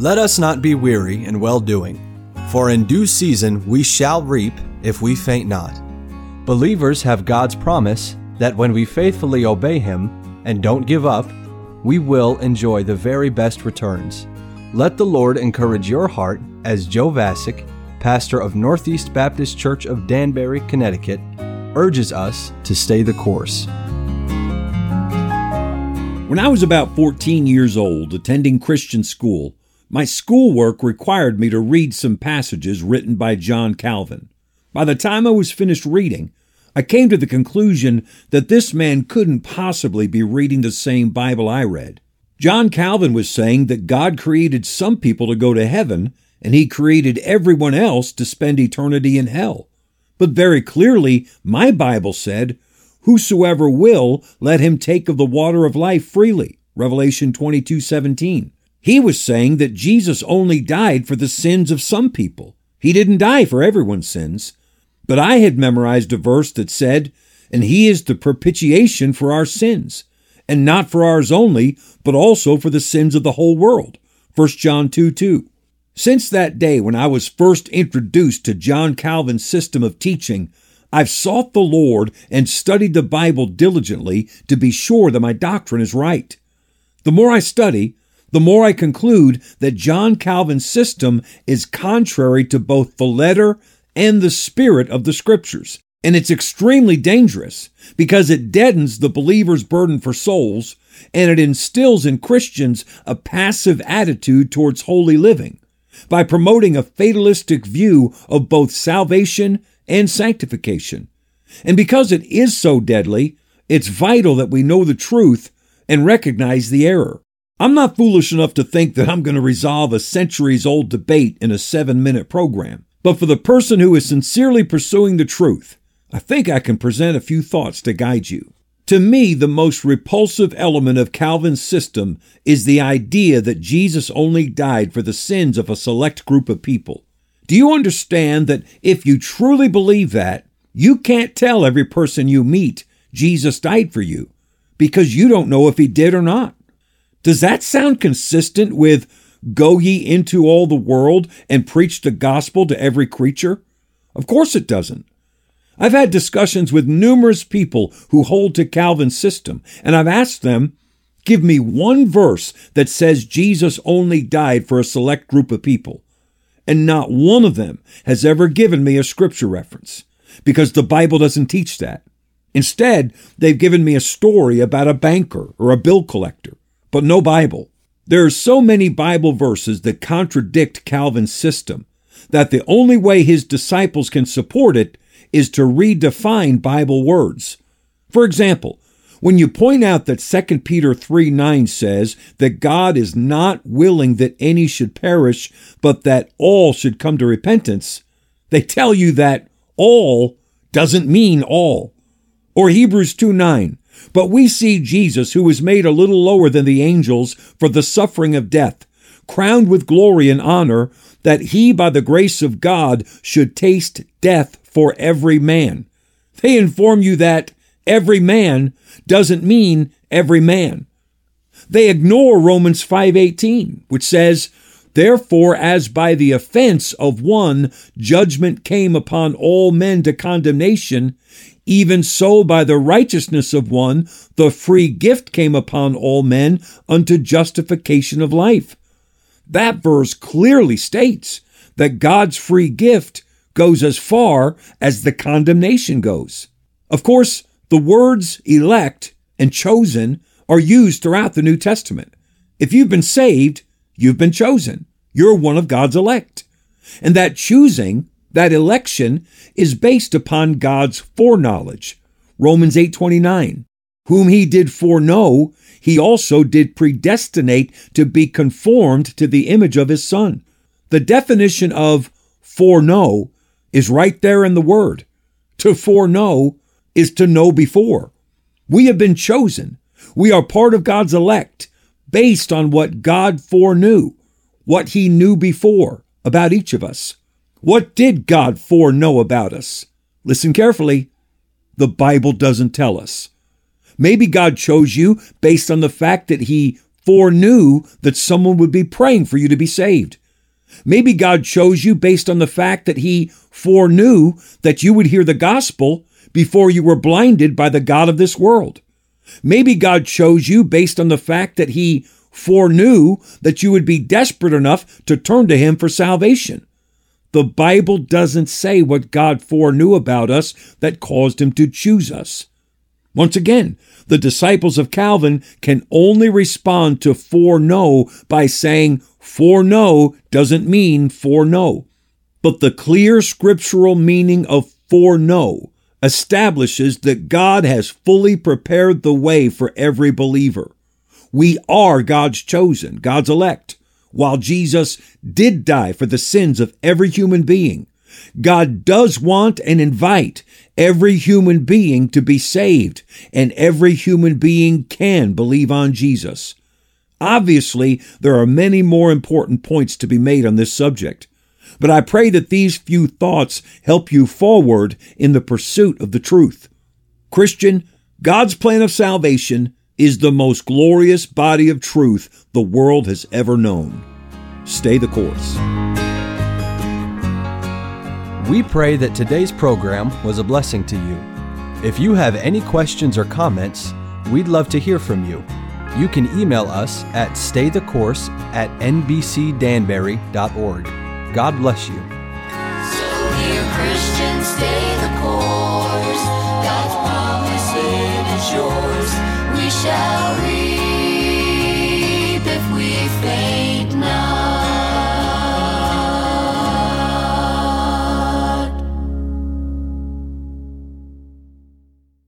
Let us not be weary in well doing, for in due season we shall reap if we faint not. Believers have God's promise that when we faithfully obey Him and don't give up, we will enjoy the very best returns. Let the Lord encourage your heart as Joe Vasick, pastor of Northeast Baptist Church of Danbury, Connecticut, urges us to stay the course. When I was about 14 years old, attending Christian school, my schoolwork required me to read some passages written by John Calvin. By the time I was finished reading, I came to the conclusion that this man couldn't possibly be reading the same Bible I read. John Calvin was saying that God created some people to go to heaven, and he created everyone else to spend eternity in hell. But very clearly, my Bible said, Whosoever will, let him take of the water of life freely. Revelation 22 17. He was saying that Jesus only died for the sins of some people. He didn't die for everyone's sins. But I had memorized a verse that said, And he is the propitiation for our sins, and not for ours only, but also for the sins of the whole world. 1 John 2 2. Since that day when I was first introduced to John Calvin's system of teaching, I've sought the Lord and studied the Bible diligently to be sure that my doctrine is right. The more I study, the more I conclude that John Calvin's system is contrary to both the letter and the spirit of the scriptures. And it's extremely dangerous because it deadens the believer's burden for souls and it instills in Christians a passive attitude towards holy living by promoting a fatalistic view of both salvation and sanctification. And because it is so deadly, it's vital that we know the truth and recognize the error. I'm not foolish enough to think that I'm going to resolve a centuries old debate in a seven minute program. But for the person who is sincerely pursuing the truth, I think I can present a few thoughts to guide you. To me, the most repulsive element of Calvin's system is the idea that Jesus only died for the sins of a select group of people. Do you understand that if you truly believe that, you can't tell every person you meet Jesus died for you because you don't know if he did or not? Does that sound consistent with go ye into all the world and preach the gospel to every creature? Of course it doesn't. I've had discussions with numerous people who hold to Calvin's system, and I've asked them, give me one verse that says Jesus only died for a select group of people. And not one of them has ever given me a scripture reference, because the Bible doesn't teach that. Instead, they've given me a story about a banker or a bill collector but no Bible. There are so many Bible verses that contradict Calvin's system that the only way his disciples can support it is to redefine Bible words. For example, when you point out that 2 Peter 3 9 says that God is not willing that any should perish, but that all should come to repentance, they tell you that all doesn't mean all. Or Hebrews 2 9, but we see Jesus, who was made a little lower than the angels for the suffering of death, crowned with glory and honor, that he, by the grace of God, should taste death for every man. They inform you that every man doesn't mean every man. They ignore Romans 5:18, which says, Therefore, as by the offense of one judgment came upon all men to condemnation, even so, by the righteousness of one, the free gift came upon all men unto justification of life. That verse clearly states that God's free gift goes as far as the condemnation goes. Of course, the words elect and chosen are used throughout the New Testament. If you've been saved, you've been chosen. You're one of God's elect. And that choosing that election is based upon God's foreknowledge. Romans 8:29. Whom he did foreknow, he also did predestinate to be conformed to the image of his son. The definition of foreknow is right there in the word. To foreknow is to know before. We have been chosen. We are part of God's elect based on what God foreknew, what he knew before about each of us. What did God foreknow about us? Listen carefully. The Bible doesn't tell us. Maybe God chose you based on the fact that He foreknew that someone would be praying for you to be saved. Maybe God chose you based on the fact that He foreknew that you would hear the gospel before you were blinded by the God of this world. Maybe God chose you based on the fact that He foreknew that you would be desperate enough to turn to Him for salvation. The Bible doesn't say what God foreknew about us that caused Him to choose us. Once again, the disciples of Calvin can only respond to foreknow by saying foreknow doesn't mean foreknow. But the clear scriptural meaning of foreknow establishes that God has fully prepared the way for every believer. We are God's chosen, God's elect. While Jesus did die for the sins of every human being, God does want and invite every human being to be saved, and every human being can believe on Jesus. Obviously, there are many more important points to be made on this subject, but I pray that these few thoughts help you forward in the pursuit of the truth. Christian, God's plan of salvation is the most glorious body of truth the world has ever known. Stay the course. We pray that today's program was a blessing to you. If you have any questions or comments, we'd love to hear from you. You can email us at staythecourse at nbcdanbury.org. God bless you. show.